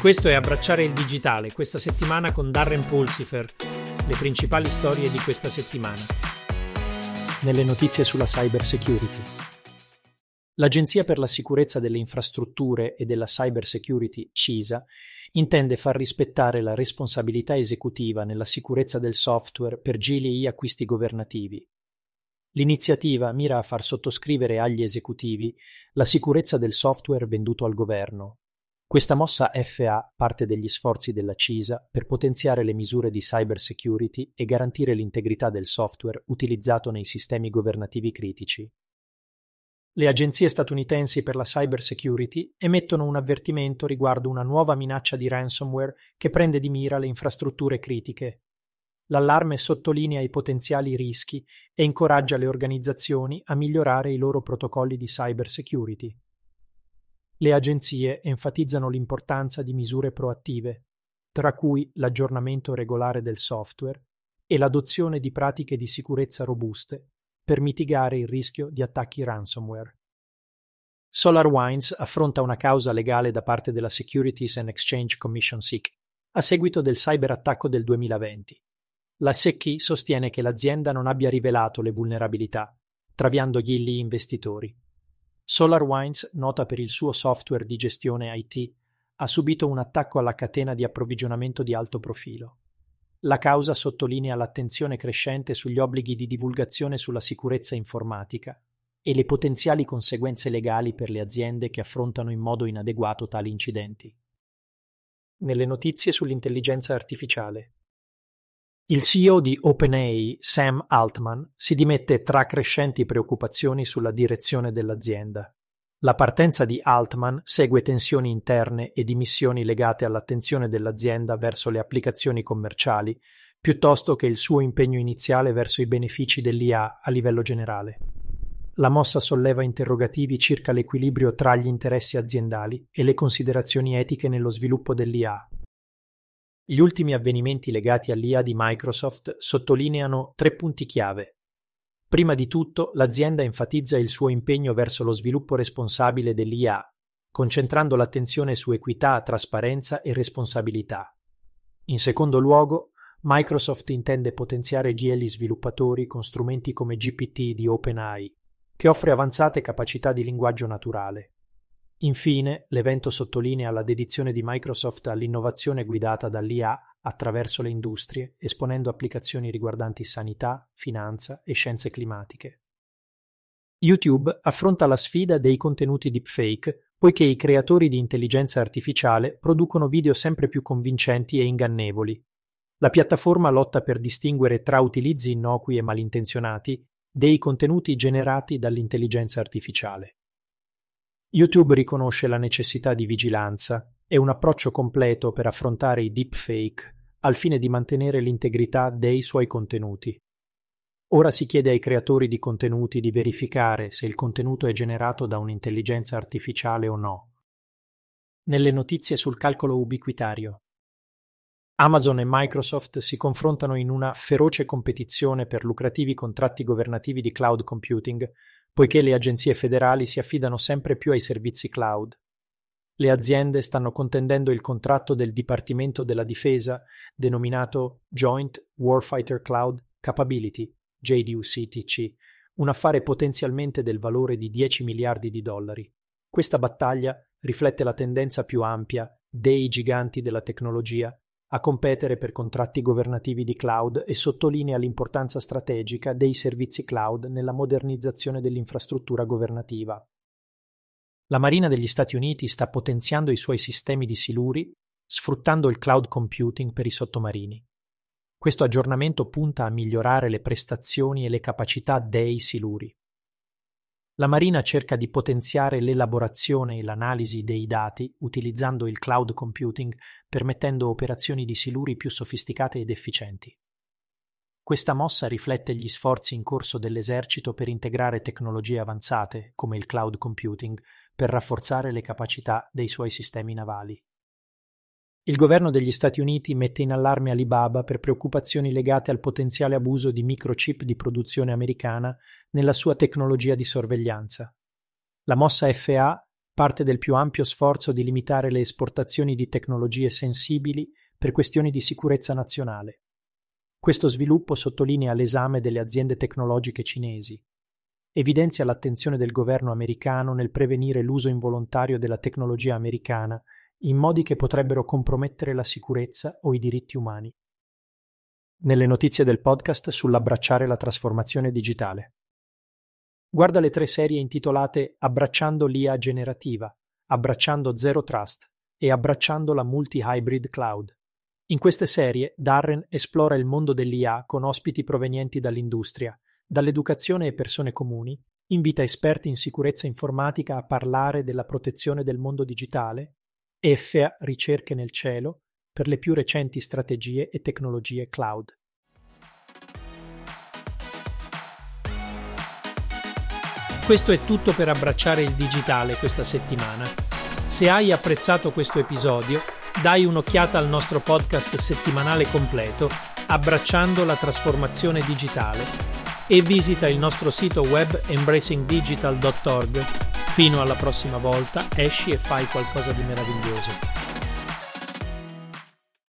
Questo è Abbracciare il digitale, questa settimana con Darren Pulsifer, le principali storie di questa settimana. Nelle notizie sulla cyber security. L'Agenzia per la sicurezza delle infrastrutture e della cyber security, CISA, intende far rispettare la responsabilità esecutiva nella sicurezza del software per GLI acquisti governativi. L'iniziativa mira a far sottoscrivere agli esecutivi la sicurezza del software venduto al governo, questa mossa fa parte degli sforzi della CISA per potenziare le misure di cybersecurity e garantire l'integrità del software utilizzato nei sistemi governativi critici. Le agenzie statunitensi per la cybersecurity emettono un avvertimento riguardo una nuova minaccia di ransomware che prende di mira le infrastrutture critiche. L'allarme sottolinea i potenziali rischi e incoraggia le organizzazioni a migliorare i loro protocolli di cybersecurity. Le agenzie enfatizzano l'importanza di misure proattive, tra cui l'aggiornamento regolare del software e l'adozione di pratiche di sicurezza robuste per mitigare il rischio di attacchi ransomware. SolarWinds affronta una causa legale da parte della Securities and Exchange Commission SEC a seguito del cyberattacco del 2020. La SEC sostiene che l'azienda non abbia rivelato le vulnerabilità, traviando gli investitori. SolarWinds, nota per il suo software di gestione IT, ha subito un attacco alla catena di approvvigionamento di alto profilo. La causa sottolinea l'attenzione crescente sugli obblighi di divulgazione sulla sicurezza informatica e le potenziali conseguenze legali per le aziende che affrontano in modo inadeguato tali incidenti. Nelle notizie sull'intelligenza artificiale. Il CEO di OpenAI, Sam Altman, si dimette tra crescenti preoccupazioni sulla direzione dell'azienda. La partenza di Altman segue tensioni interne e dimissioni legate all'attenzione dell'azienda verso le applicazioni commerciali, piuttosto che il suo impegno iniziale verso i benefici dell'IA a livello generale. La mossa solleva interrogativi circa l'equilibrio tra gli interessi aziendali e le considerazioni etiche nello sviluppo dell'IA, gli ultimi avvenimenti legati all'IA di Microsoft sottolineano tre punti chiave. Prima di tutto, l'azienda enfatizza il suo impegno verso lo sviluppo responsabile dell'IA, concentrando l'attenzione su equità, trasparenza e responsabilità. In secondo luogo, Microsoft intende potenziare gli sviluppatori con strumenti come GPT di OpenAI, che offre avanzate capacità di linguaggio naturale. Infine, l'evento sottolinea la dedizione di Microsoft all'innovazione guidata dall'IA attraverso le industrie, esponendo applicazioni riguardanti sanità, finanza e scienze climatiche. YouTube affronta la sfida dei contenuti deepfake, poiché i creatori di intelligenza artificiale producono video sempre più convincenti e ingannevoli. La piattaforma lotta per distinguere tra utilizzi innocui e malintenzionati dei contenuti generati dall'intelligenza artificiale. YouTube riconosce la necessità di vigilanza e un approccio completo per affrontare i deepfake al fine di mantenere l'integrità dei suoi contenuti. Ora si chiede ai creatori di contenuti di verificare se il contenuto è generato da un'intelligenza artificiale o no. Nelle notizie sul calcolo ubiquitario. Amazon e Microsoft si confrontano in una feroce competizione per lucrativi contratti governativi di cloud computing poiché le agenzie federali si affidano sempre più ai servizi cloud. Le aziende stanno contendendo il contratto del Dipartimento della Difesa denominato Joint Warfighter Cloud Capability, JDUCTC, un affare potenzialmente del valore di 10 miliardi di dollari. Questa battaglia riflette la tendenza più ampia dei giganti della tecnologia a competere per contratti governativi di cloud e sottolinea l'importanza strategica dei servizi cloud nella modernizzazione dell'infrastruttura governativa. La Marina degli Stati Uniti sta potenziando i suoi sistemi di siluri sfruttando il cloud computing per i sottomarini. Questo aggiornamento punta a migliorare le prestazioni e le capacità dei siluri. La Marina cerca di potenziare l'elaborazione e l'analisi dei dati utilizzando il cloud computing, permettendo operazioni di siluri più sofisticate ed efficienti. Questa mossa riflette gli sforzi in corso dell'esercito per integrare tecnologie avanzate, come il cloud computing, per rafforzare le capacità dei suoi sistemi navali. Il governo degli Stati Uniti mette in allarme Alibaba per preoccupazioni legate al potenziale abuso di microchip di produzione americana nella sua tecnologia di sorveglianza. La mossa FA parte del più ampio sforzo di limitare le esportazioni di tecnologie sensibili per questioni di sicurezza nazionale. Questo sviluppo sottolinea l'esame delle aziende tecnologiche cinesi, evidenzia l'attenzione del governo americano nel prevenire l'uso involontario della tecnologia americana in modi che potrebbero compromettere la sicurezza o i diritti umani. Nelle notizie del podcast sull'abbracciare la trasformazione digitale. Guarda le tre serie intitolate Abbracciando l'IA generativa, Abbracciando Zero Trust e Abbracciando la Multi-Hybrid Cloud. In queste serie Darren esplora il mondo dell'IA con ospiti provenienti dall'industria, dall'educazione e persone comuni, invita esperti in sicurezza informatica a parlare della protezione del mondo digitale, effea ricerche nel cielo per le più recenti strategie e tecnologie cloud. Questo è tutto per abbracciare il digitale questa settimana. Se hai apprezzato questo episodio, dai un'occhiata al nostro podcast settimanale completo Abbracciando la trasformazione digitale e visita il nostro sito web embracingdigital.org. Fino alla prossima volta, esci e fai qualcosa di meraviglioso.